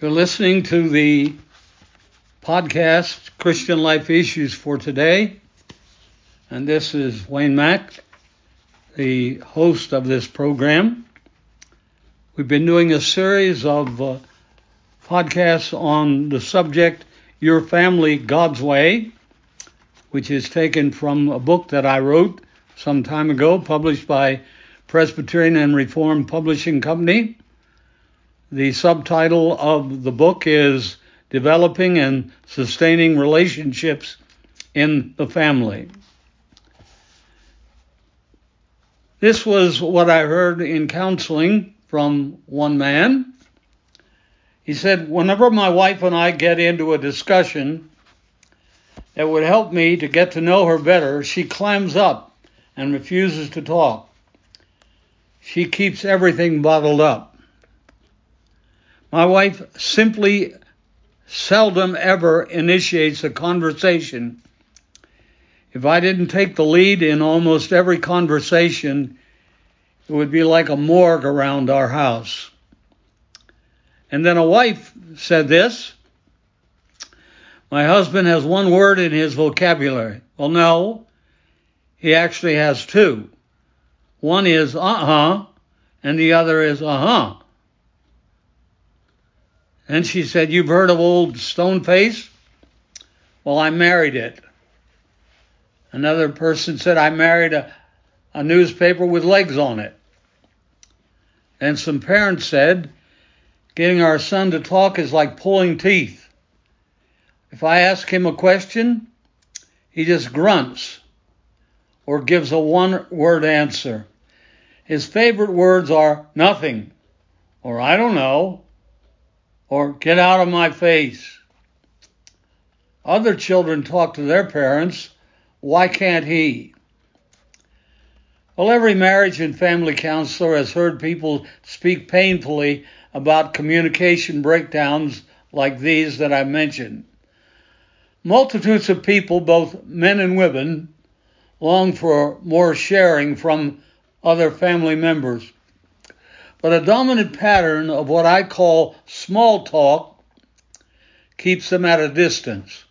You're listening to the podcast Christian Life Issues for today, and this is Wayne Mack, the host of this program. We've been doing a series of uh, podcasts on the subject Your Family God's Way, which is taken from a book that I wrote some time ago, published by Presbyterian and Reformed Publishing Company. The subtitle of the book is Developing and Sustaining Relationships in the Family. This was what I heard in counseling from one man. He said, Whenever my wife and I get into a discussion that would help me to get to know her better, she clams up and refuses to talk. She keeps everything bottled up. My wife simply seldom ever initiates a conversation. If I didn't take the lead in almost every conversation, it would be like a morgue around our house. And then a wife said this My husband has one word in his vocabulary. Well, no, he actually has two. One is uh huh, and the other is uh huh. And she said, You've heard of old stone face? Well, I married it. Another person said, I married a, a newspaper with legs on it. And some parents said, Getting our son to talk is like pulling teeth. If I ask him a question, he just grunts or gives a one word answer. His favorite words are nothing or I don't know or get out of my face. Other children talk to their parents. Why can't he? Well, every marriage and family counselor has heard people speak painfully about communication breakdowns like these that I mentioned. Multitudes of people, both men and women, long for more sharing from other family members but a dominant pattern of what I call small talk keeps them at a distance.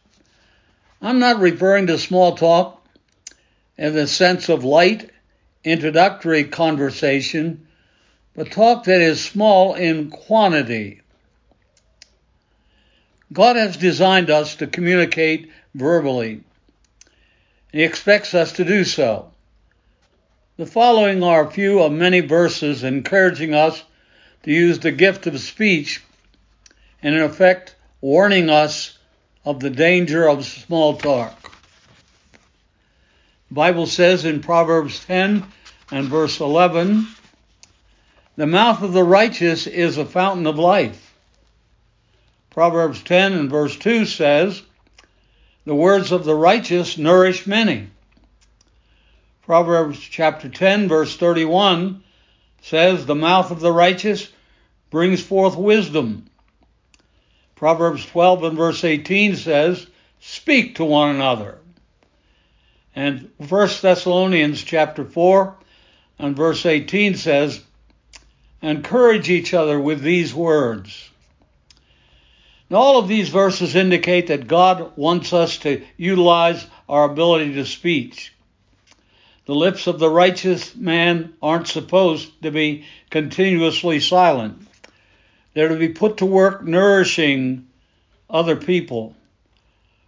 I'm not referring to small talk in the sense of light, introductory conversation, but talk that is small in quantity. God has designed us to communicate verbally. He expects us to do so. The following are a few of many verses encouraging us to use the gift of speech and, in effect, warning us of the danger of small talk. The Bible says in Proverbs 10 and verse 11, the mouth of the righteous is a fountain of life. Proverbs 10 and verse 2 says, the words of the righteous nourish many. Proverbs chapter 10 verse 31 says, the mouth of the righteous brings forth wisdom. Proverbs 12 and verse 18 says, speak to one another. And 1 Thessalonians chapter 4 and verse 18 says, encourage each other with these words. Now, all of these verses indicate that God wants us to utilize our ability to speak. The lips of the righteous man aren't supposed to be continuously silent. They're to be put to work nourishing other people.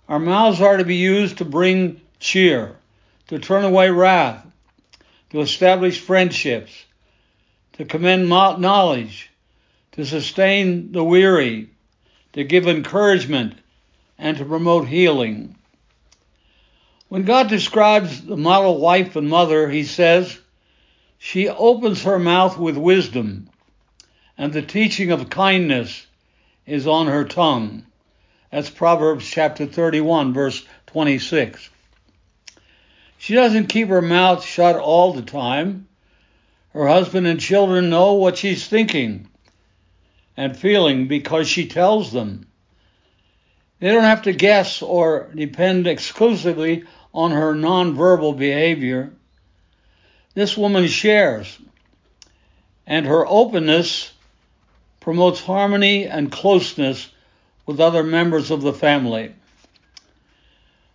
Our mouths are to be used to bring cheer, to turn away wrath, to establish friendships, to commend knowledge, to sustain the weary, to give encouragement, and to promote healing. When God describes the model wife and mother, he says, She opens her mouth with wisdom, and the teaching of kindness is on her tongue. That's Proverbs chapter 31, verse 26. She doesn't keep her mouth shut all the time. Her husband and children know what she's thinking and feeling because she tells them. They don't have to guess or depend exclusively on her nonverbal behavior. This woman shares, and her openness promotes harmony and closeness with other members of the family.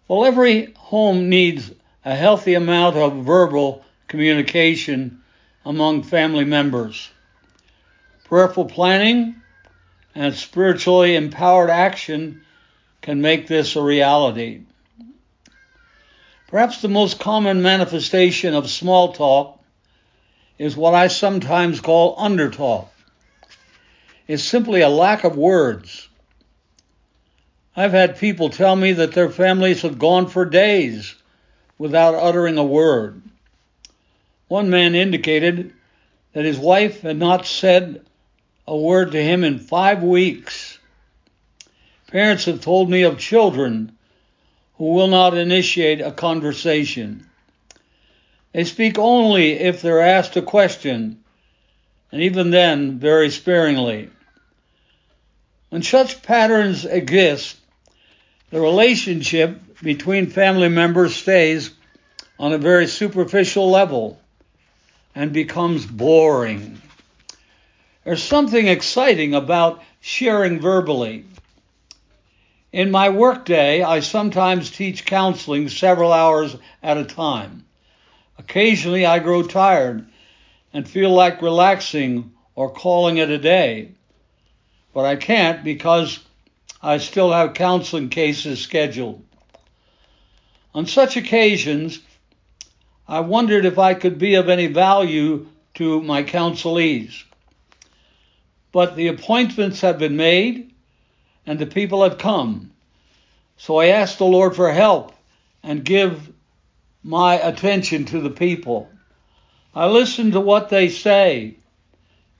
Well, every home needs a healthy amount of verbal communication among family members. Prayerful planning and spiritually empowered action can make this a reality. Perhaps the most common manifestation of small talk is what I sometimes call undertalk. It's simply a lack of words. I've had people tell me that their families have gone for days without uttering a word. One man indicated that his wife had not said a word to him in five weeks. Parents have told me of children who will not initiate a conversation. They speak only if they're asked a question, and even then very sparingly. When such patterns exist, the relationship between family members stays on a very superficial level and becomes boring. There's something exciting about sharing verbally. In my workday, I sometimes teach counseling several hours at a time. Occasionally, I grow tired and feel like relaxing or calling it a day. But I can't because I still have counseling cases scheduled. On such occasions, I wondered if I could be of any value to my counselees. But the appointments have been made and the people have come. So I ask the Lord for help and give my attention to the people. I listen to what they say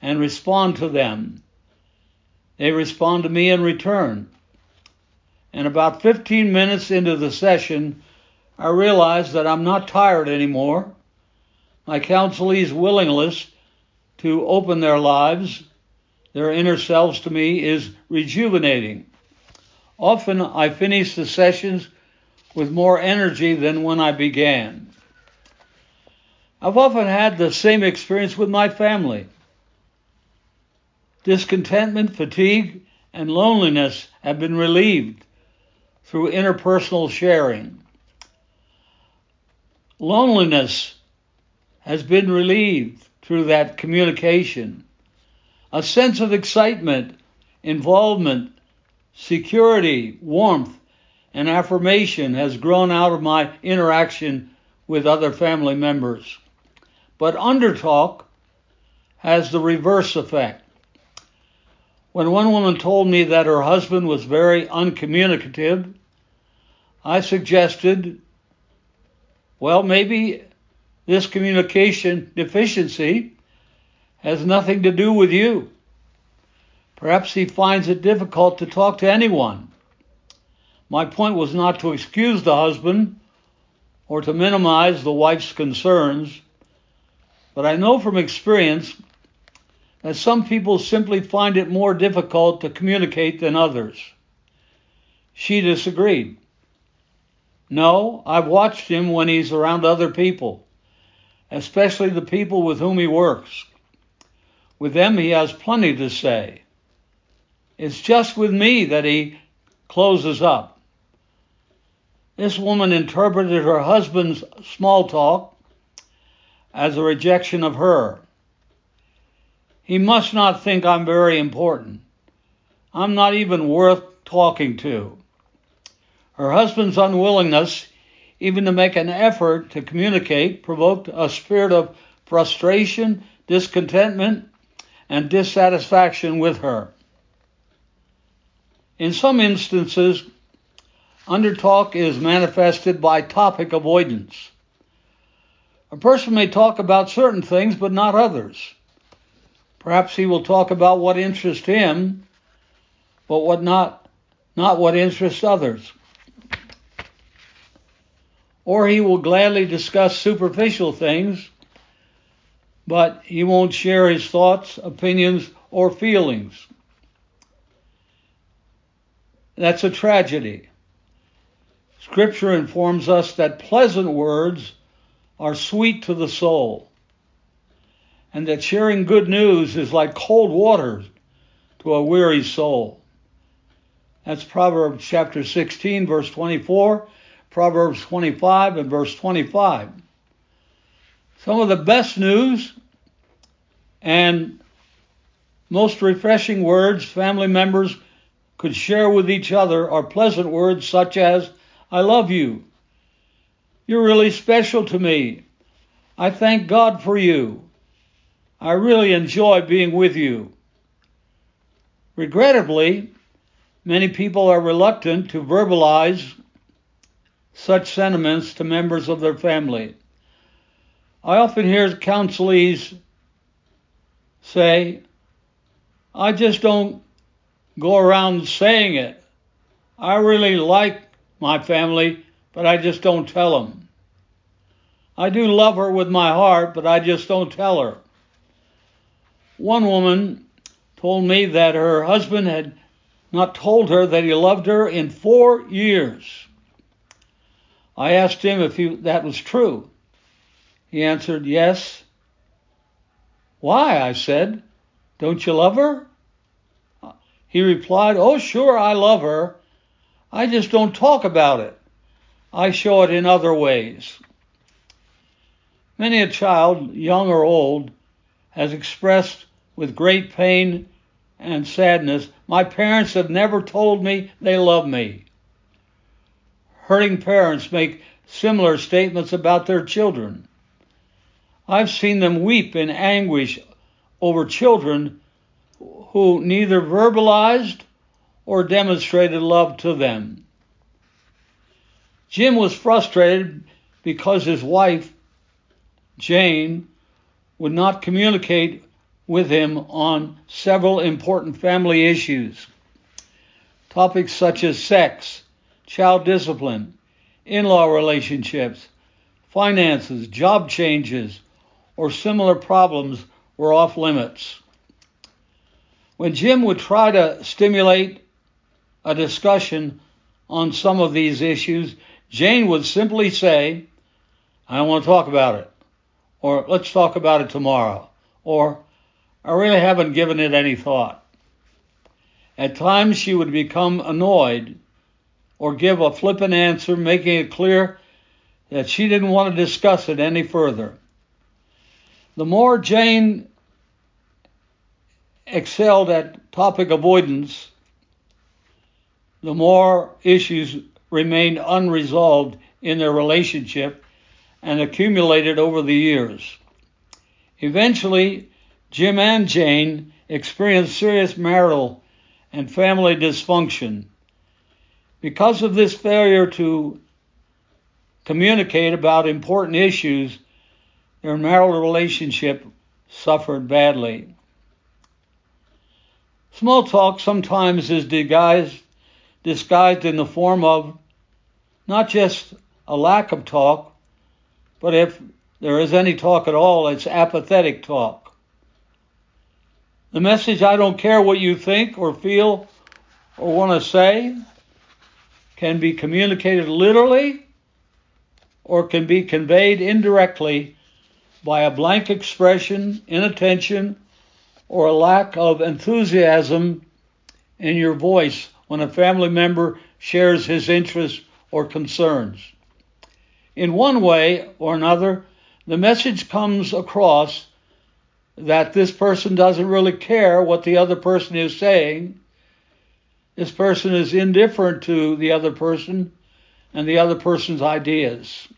and respond to them. They respond to me in return. And about 15 minutes into the session, I realize that I'm not tired anymore. My counselees' willingness to open their lives, their inner selves to me, is rejuvenating. Often I finish the sessions with more energy than when I began. I've often had the same experience with my family. Discontentment, fatigue, and loneliness have been relieved through interpersonal sharing. Loneliness has been relieved through that communication. A sense of excitement, involvement, security, warmth, and affirmation has grown out of my interaction with other family members. But undertalk has the reverse effect. When one woman told me that her husband was very uncommunicative, I suggested, well, maybe this communication deficiency has nothing to do with you. Perhaps he finds it difficult to talk to anyone. My point was not to excuse the husband or to minimize the wife's concerns, but I know from experience that some people simply find it more difficult to communicate than others. She disagreed. No, I've watched him when he's around other people, especially the people with whom he works. With them, he has plenty to say. It's just with me that he closes up. This woman interpreted her husband's small talk as a rejection of her. He must not think I'm very important. I'm not even worth talking to. Her husband's unwillingness even to make an effort to communicate provoked a spirit of frustration, discontentment, and dissatisfaction with her. In some instances, undertalk is manifested by topic avoidance. A person may talk about certain things but not others. Perhaps he will talk about what interests him, but what not, not what interests others. Or he will gladly discuss superficial things, but he won't share his thoughts, opinions, or feelings. That's a tragedy. Scripture informs us that pleasant words are sweet to the soul and that sharing good news is like cold water to a weary soul. That's Proverbs chapter 16, verse 24, Proverbs 25, and verse 25. Some of the best news and most refreshing words family members could share with each other are pleasant words such as, I love you. You're really special to me. I thank God for you. I really enjoy being with you. Regrettably, many people are reluctant to verbalize such sentiments to members of their family. I often hear counselees say, I just don't go around saying it. I really like my family, but I just don't tell them. I do love her with my heart, but I just don't tell her. One woman told me that her husband had not told her that he loved her in four years. I asked him if he, that was true. He answered, Yes. Why? I said. Don't you love her? He replied, Oh, sure, I love her. I just don't talk about it. I show it in other ways. Many a child, young or old, has expressed with great pain and sadness, My parents have never told me they love me. Hurting parents make similar statements about their children. I've seen them weep in anguish over children who neither verbalized or demonstrated love to them. Jim was frustrated because his wife, Jane, would not communicate with him on several important family issues. Topics such as sex, child discipline, in law relationships, finances, job changes, or similar problems were off limits. When Jim would try to stimulate a discussion on some of these issues, Jane would simply say, I don't want to talk about it, or let's talk about it tomorrow, or I really haven't given it any thought. At times she would become annoyed or give a flippant answer, making it clear that she didn't want to discuss it any further. The more Jane excelled at topic avoidance, the more issues remained unresolved in their relationship and accumulated over the years. Eventually, Jim and Jane experienced serious marital and family dysfunction. Because of this failure to communicate about important issues, their marital relationship suffered badly. Small talk sometimes is disguised, disguised in the form of not just a lack of talk, but if there is any talk at all, it's apathetic talk. The message, I don't care what you think or feel or want to say, can be communicated literally or can be conveyed indirectly by a blank expression, inattention, or a lack of enthusiasm in your voice when a family member shares his interests or concerns. In one way or another, the message comes across that this person doesn't really care what the other person is saying. This person is indifferent to the other person and the other person's ideas.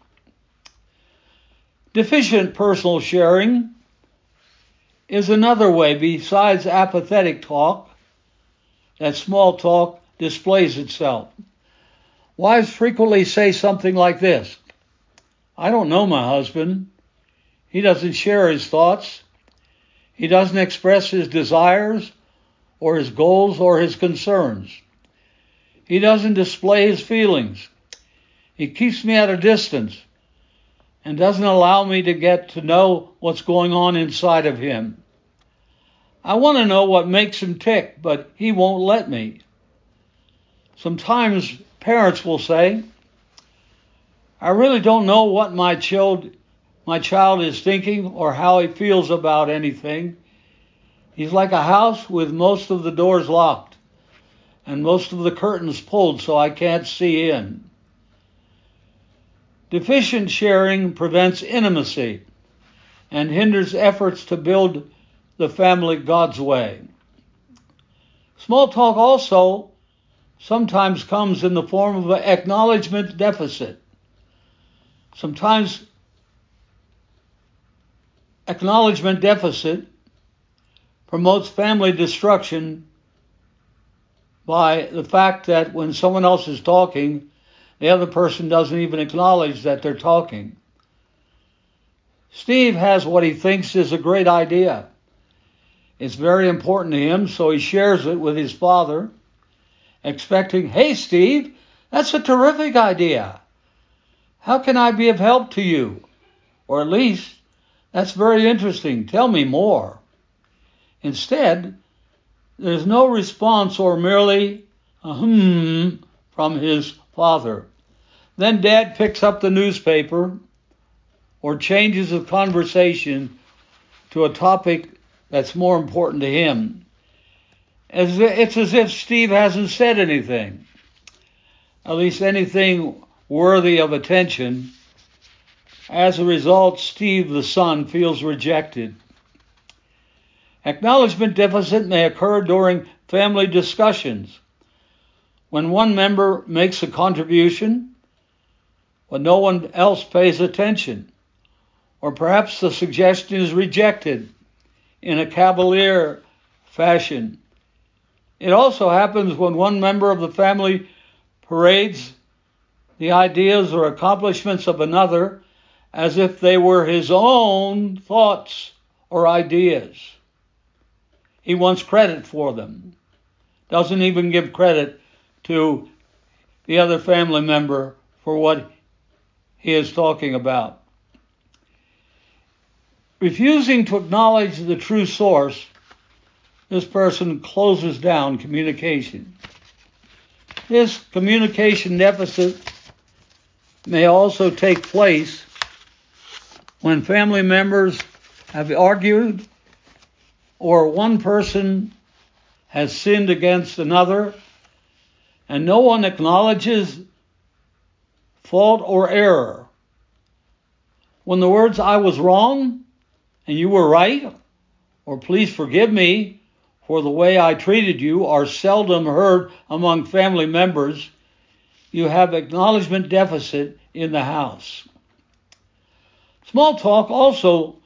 Deficient personal sharing is another way besides apathetic talk that small talk displays itself. Wives frequently say something like this I don't know my husband. He doesn't share his thoughts. He doesn't express his desires or his goals or his concerns. He doesn't display his feelings. He keeps me at a distance and doesn't allow me to get to know what's going on inside of him. I want to know what makes him tick, but he won't let me. Sometimes parents will say, I really don't know what my child my child is thinking or how he feels about anything. He's like a house with most of the doors locked and most of the curtains pulled so I can't see in. Deficient sharing prevents intimacy and hinders efforts to build the family God's way. Small talk also sometimes comes in the form of an acknowledgement deficit. Sometimes acknowledgement deficit promotes family destruction by the fact that when someone else is talking, the other person doesn't even acknowledge that they're talking. Steve has what he thinks is a great idea. It's very important to him, so he shares it with his father, expecting, Hey, Steve, that's a terrific idea. How can I be of help to you? Or at least, that's very interesting. Tell me more. Instead, there's no response or merely a hmm from his father. Then dad picks up the newspaper or changes the conversation to a topic that's more important to him. It's as if Steve hasn't said anything, at least anything worthy of attention. As a result, Steve the son feels rejected. Acknowledgement deficit may occur during family discussions. When one member makes a contribution, but no one else pays attention, or perhaps the suggestion is rejected in a cavalier fashion. It also happens when one member of the family parades the ideas or accomplishments of another as if they were his own thoughts or ideas. He wants credit for them. Doesn't even give credit to the other family member for what he is talking about. Refusing to acknowledge the true source, this person closes down communication. This communication deficit may also take place when family members have argued or one person has sinned against another and no one acknowledges fault or error. When the words, I was wrong and you were right, or please forgive me for the way I treated you, are seldom heard among family members, you have acknowledgement deficit in the house. Small talk also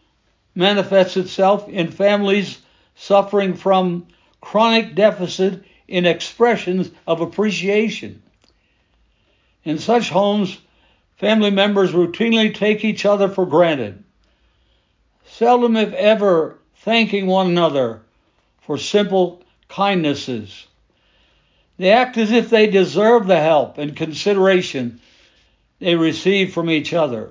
manifests itself in families suffering from chronic deficit in expressions of appreciation. In such homes, family members routinely take each other for granted, seldom, if ever, thanking one another for simple kindnesses. They act as if they deserve the help and consideration they receive from each other.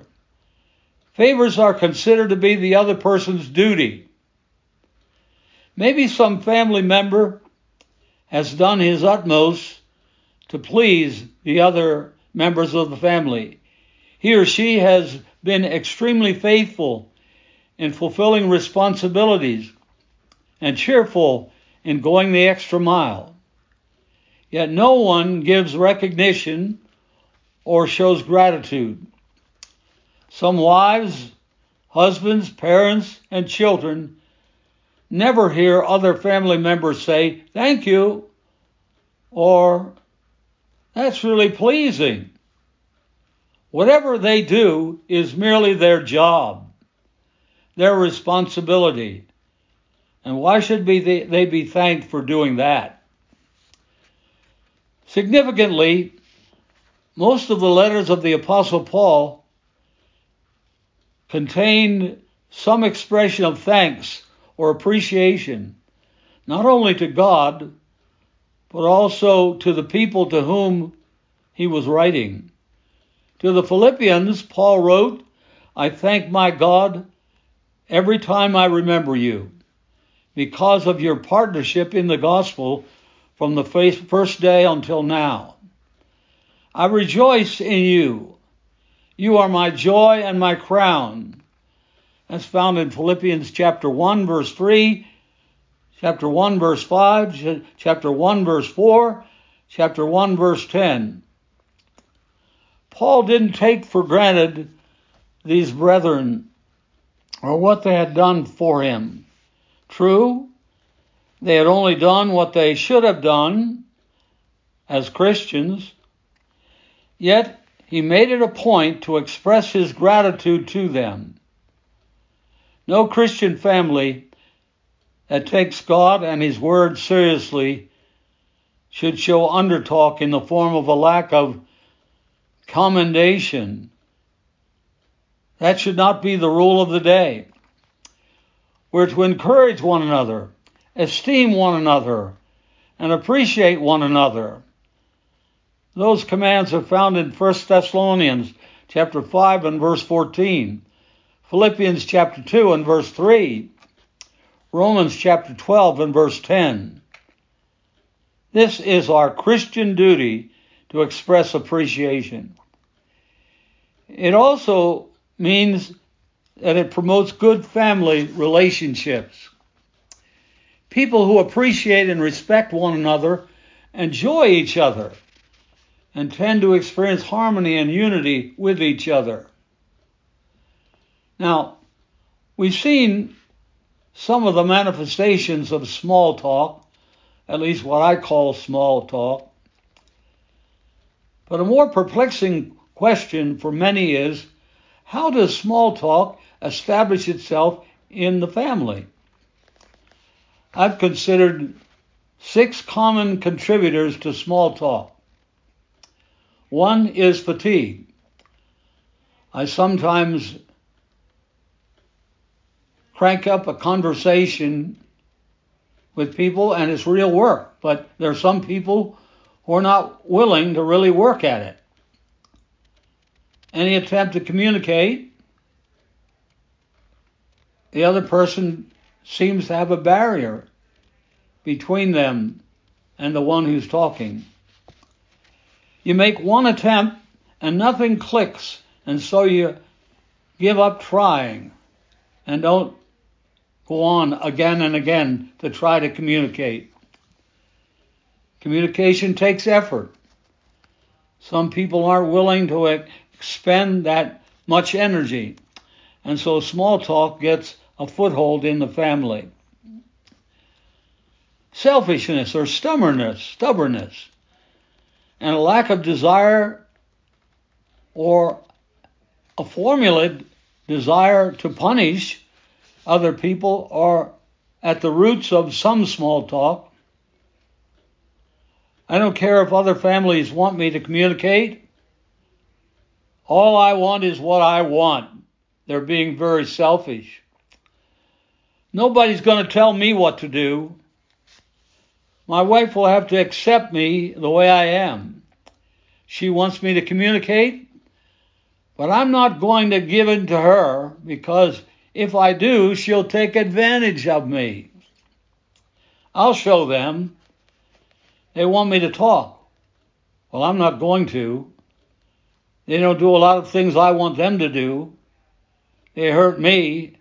Favors are considered to be the other person's duty. Maybe some family member has done his utmost to please the other members of the family. He or she has been extremely faithful in fulfilling responsibilities and cheerful in going the extra mile. Yet no one gives recognition or shows gratitude. Some wives, husbands, parents, and children never hear other family members say, Thank you, or That's really pleasing. Whatever they do is merely their job, their responsibility. And why should be they be thanked for doing that? Significantly, most of the letters of the Apostle Paul contain some expression of thanks or appreciation, not only to God, but also to the people to whom he was writing. To the Philippians, Paul wrote, I thank my God every time I remember you because of your partnership in the gospel from the first day until now. I rejoice in you you are my joy and my crown. That's found in Philippians chapter 1 verse 3, chapter 1 verse 5, chapter 1 verse 4, chapter 1 verse 10. Paul didn't take for granted these brethren or what they had done for him. True, they had only done what they should have done as Christians, yet he made it a point to express his gratitude to them. No Christian family that takes God and His Word seriously should show undertalk in the form of a lack of commendation. That should not be the rule of the day. We're to encourage one another, esteem one another, and appreciate one another. Those commands are found in 1 Thessalonians chapter 5 and verse 14, Philippians chapter 2 and verse 3, Romans chapter 12 and verse 10. This is our Christian duty to express appreciation. It also means that it promotes good family relationships. People who appreciate and respect one another enjoy each other and tend to experience harmony and unity with each other. Now, we've seen some of the manifestations of small talk, at least what I call small talk. But a more perplexing question for many is how does small talk establish itself in the family? I've considered six common contributors to small talk. One is fatigue. I sometimes crank up a conversation with people and it's real work, but there are some people who are not willing to really work at it. Any attempt to communicate, the other person seems to have a barrier between them and the one who's talking. You make one attempt and nothing clicks, and so you give up trying and don't go on again and again to try to communicate. Communication takes effort. Some people aren't willing to expend that much energy, and so small talk gets a foothold in the family. Selfishness or stubbornness, stubbornness, and a lack of desire or a formulated desire to punish other people are at the roots of some small talk. I don't care if other families want me to communicate. All I want is what I want. They're being very selfish. Nobody's going to tell me what to do. My wife will have to accept me the way I am. She wants me to communicate, but I'm not going to give in to her because if I do, she'll take advantage of me. I'll show them. They want me to talk. Well, I'm not going to. They don't do a lot of things I want them to do. They hurt me.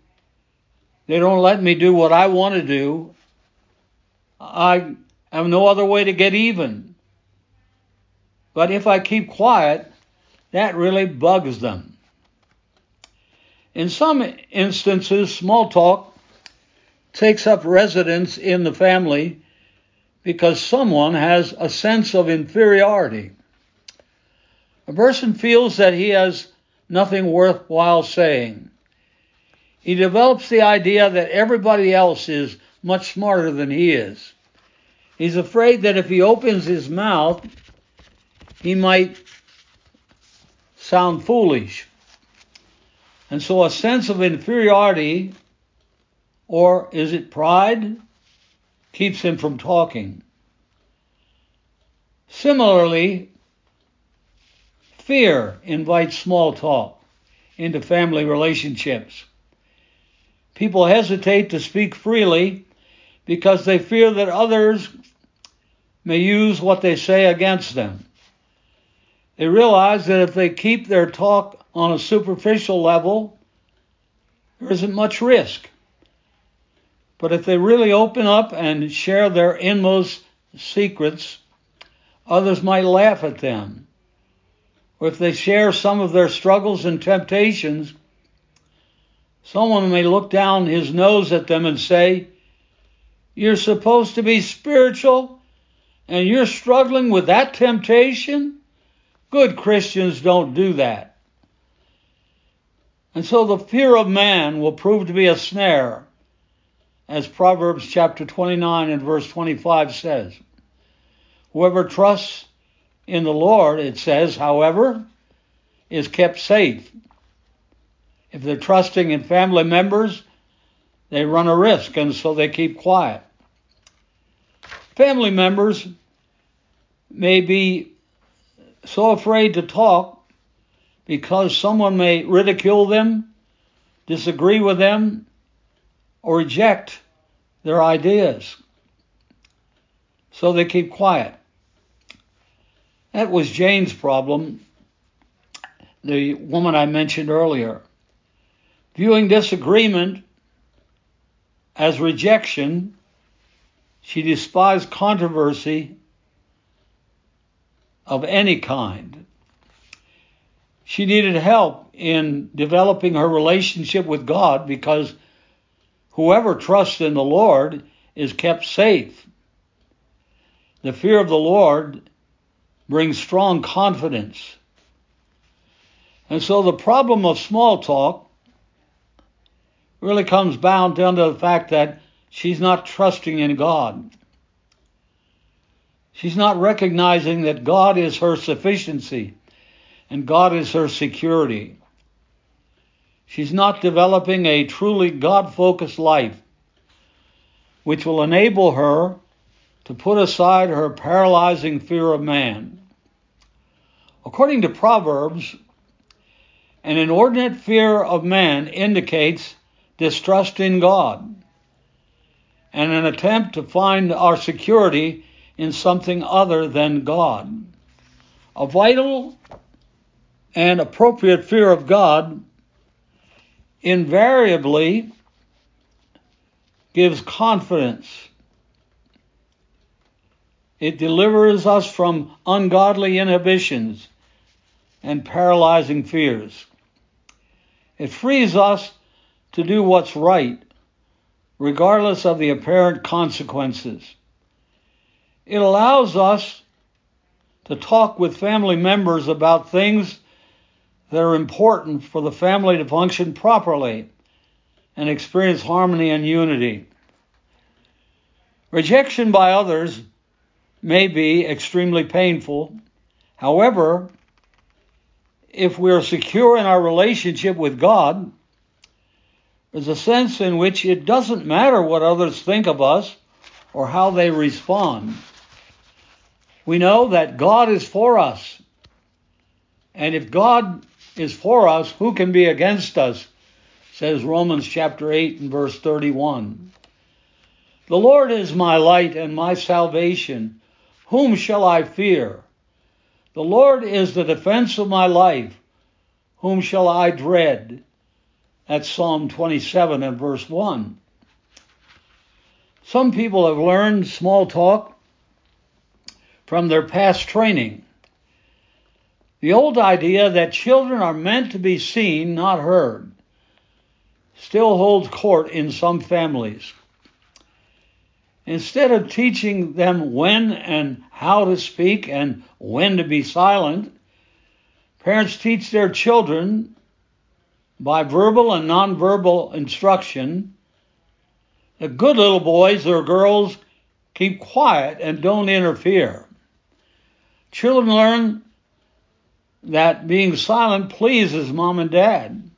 They don't let me do what I want to do. I have no other way to get even. But if I keep quiet, that really bugs them. In some instances, small talk takes up residence in the family because someone has a sense of inferiority. A person feels that he has nothing worthwhile saying. He develops the idea that everybody else is much smarter than he is. He's afraid that if he opens his mouth, he might sound foolish. And so a sense of inferiority, or is it pride, keeps him from talking. Similarly, fear invites small talk into family relationships. People hesitate to speak freely because they fear that others may use what they say against them. They realize that if they keep their talk on a superficial level, there isn't much risk. But if they really open up and share their inmost secrets, others might laugh at them. Or if they share some of their struggles and temptations, someone may look down his nose at them and say, You're supposed to be spiritual and you're struggling with that temptation? Good Christians don't do that. And so the fear of man will prove to be a snare, as Proverbs chapter 29 and verse 25 says. Whoever trusts in the Lord, it says, however, is kept safe. If they're trusting in family members, they run a risk, and so they keep quiet. Family members may be so afraid to talk because someone may ridicule them, disagree with them, or reject their ideas. So they keep quiet. That was Jane's problem, the woman I mentioned earlier. Viewing disagreement as rejection, she despised controversy of any kind. She needed help in developing her relationship with God because whoever trusts in the Lord is kept safe. The fear of the Lord brings strong confidence. And so the problem of small talk really comes bound down to the fact that she's not trusting in God. She's not recognizing that God is her sufficiency and God is her security. She's not developing a truly God focused life, which will enable her to put aside her paralyzing fear of man. According to Proverbs, an inordinate fear of man indicates distrust in God and an attempt to find our security in something other than God. A vital and appropriate fear of God invariably gives confidence. It delivers us from ungodly inhibitions and paralyzing fears. It frees us to do what's right, regardless of the apparent consequences. It allows us to talk with family members about things that are important for the family to function properly and experience harmony and unity. Rejection by others may be extremely painful. However, if we are secure in our relationship with God, there's a sense in which it doesn't matter what others think of us or how they respond. We know that God is for us. And if God is for us, who can be against us? Says Romans chapter 8 and verse 31. The Lord is my light and my salvation. Whom shall I fear? The Lord is the defense of my life. Whom shall I dread? That's Psalm 27 and verse 1. Some people have learned small talk from their past training. The old idea that children are meant to be seen, not heard, still holds court in some families. Instead of teaching them when and how to speak and when to be silent, parents teach their children by verbal and nonverbal instruction that good little boys or girls keep quiet and don't interfere. Children learn that being silent pleases mom and dad.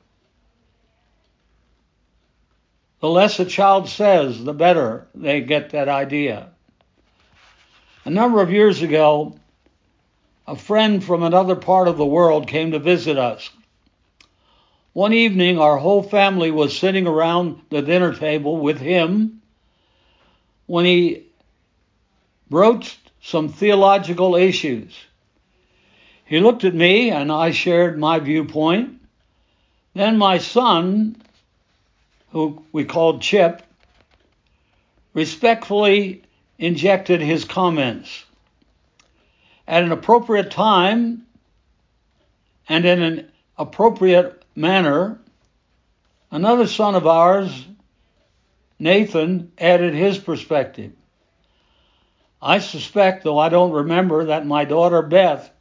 The less a child says, the better they get that idea. A number of years ago, a friend from another part of the world came to visit us. One evening, our whole family was sitting around the dinner table with him when he broached some theological issues. He looked at me and I shared my viewpoint. Then my son, who we called Chip, respectfully injected his comments. At an appropriate time and in an appropriate manner, another son of ours, Nathan, added his perspective. I suspect, though I don't remember, that my daughter Beth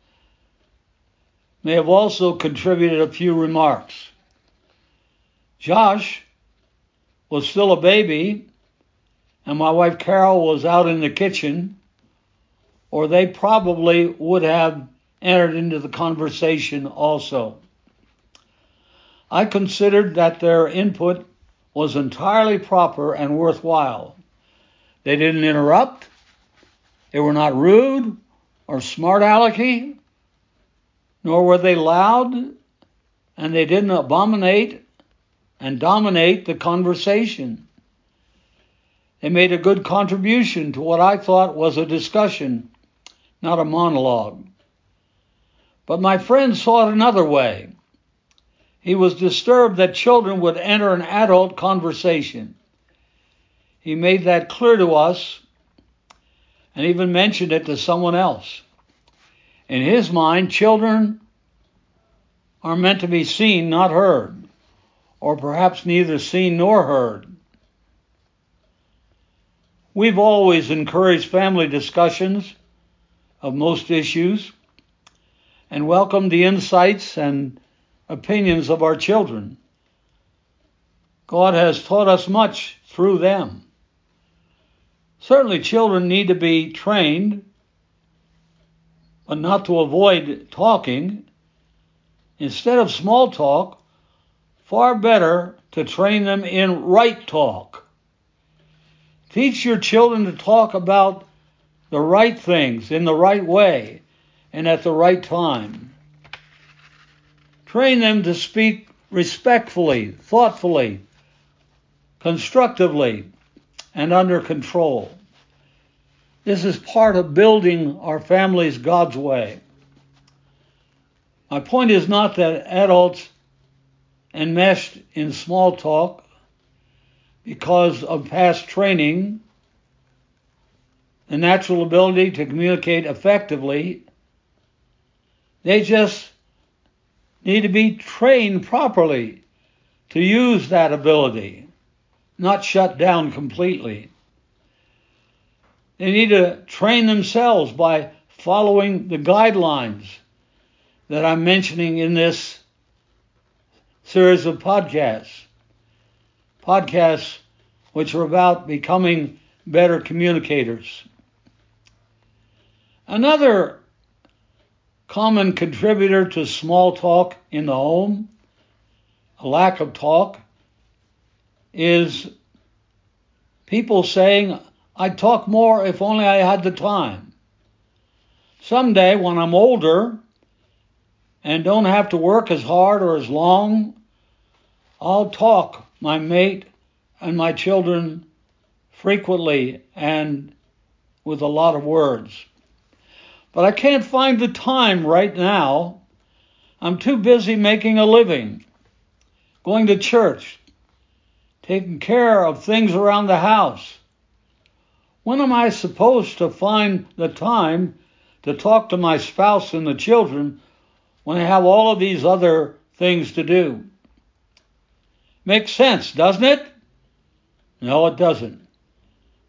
may have also contributed a few remarks. Josh was still a baby, and my wife Carol was out in the kitchen, or they probably would have entered into the conversation also. I considered that their input was entirely proper and worthwhile. They didn't interrupt, they were not rude or smart alecky, nor were they loud, and they didn't abominate and dominate the conversation. They made a good contribution to what I thought was a discussion, not a monologue. But my friend saw it another way. He was disturbed that children would enter an adult conversation. He made that clear to us and even mentioned it to someone else. In his mind, children are meant to be seen, not heard, or perhaps neither seen nor heard. We've always encouraged family discussions of most issues and welcomed the insights and opinions of our children. God has taught us much through them. Certainly, children need to be trained, but not to avoid talking. Instead of small talk, far better to train them in right talk. Teach your children to talk about the right things in the right way and at the right time. Train them to speak respectfully, thoughtfully, constructively, and under control. This is part of building our families God's way. My point is not that adults enmeshed in small talk because of past training, the natural ability to communicate effectively, they just need to be trained properly to use that ability not shut down completely. They need to train themselves by following the guidelines that I'm mentioning in this series of podcasts. Podcasts which are about becoming better communicators. Another common contributor to small talk in the home, a lack of talk, is people saying, I'd talk more if only I had the time. Someday, when I'm older and don't have to work as hard or as long, I'll talk my mate and my children frequently and with a lot of words. But I can't find the time right now. I'm too busy making a living, going to church, taking care of things around the house. When am I supposed to find the time to talk to my spouse and the children when I have all of these other things to do? Makes sense, doesn't it? No, it doesn't.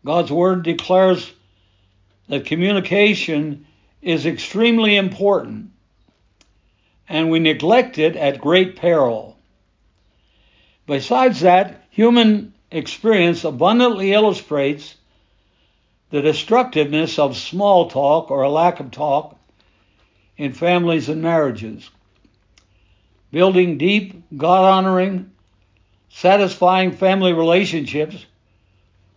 God's Word declares that communication is extremely important, and we neglect it at great peril. Besides that, Human experience abundantly illustrates the destructiveness of small talk or a lack of talk in families and marriages. Building deep, God honoring, satisfying family relationships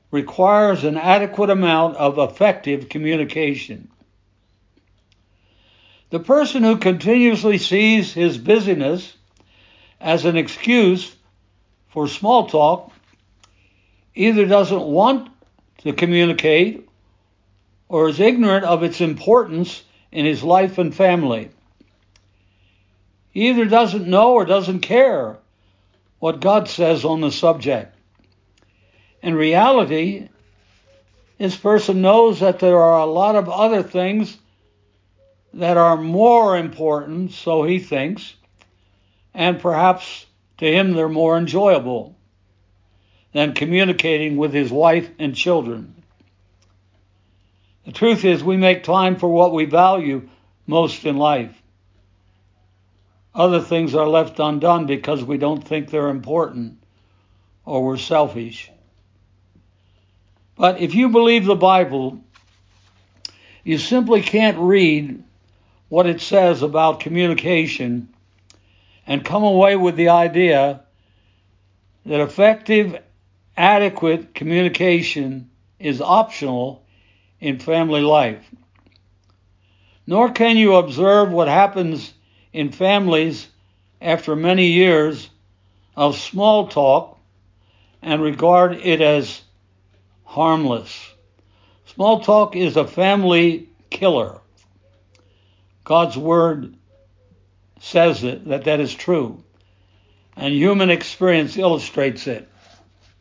requires an adequate amount of effective communication. The person who continuously sees his busyness as an excuse for small talk either doesn't want to communicate or is ignorant of its importance in his life and family. He either doesn't know or doesn't care what God says on the subject. In reality, this person knows that there are a lot of other things that are more important, so he thinks, and perhaps to him they're more enjoyable than communicating with his wife and children. The truth is, we make time for what we value most in life. Other things are left undone because we don't think they're important or we're selfish. But if you believe the Bible, you simply can't read what it says about communication and come away with the idea that effective, adequate communication is optional in family life. Nor can you observe what happens in families after many years of small talk and regard it as harmless. Small talk is a family killer. God's word says it, that that is true. And human experience illustrates it.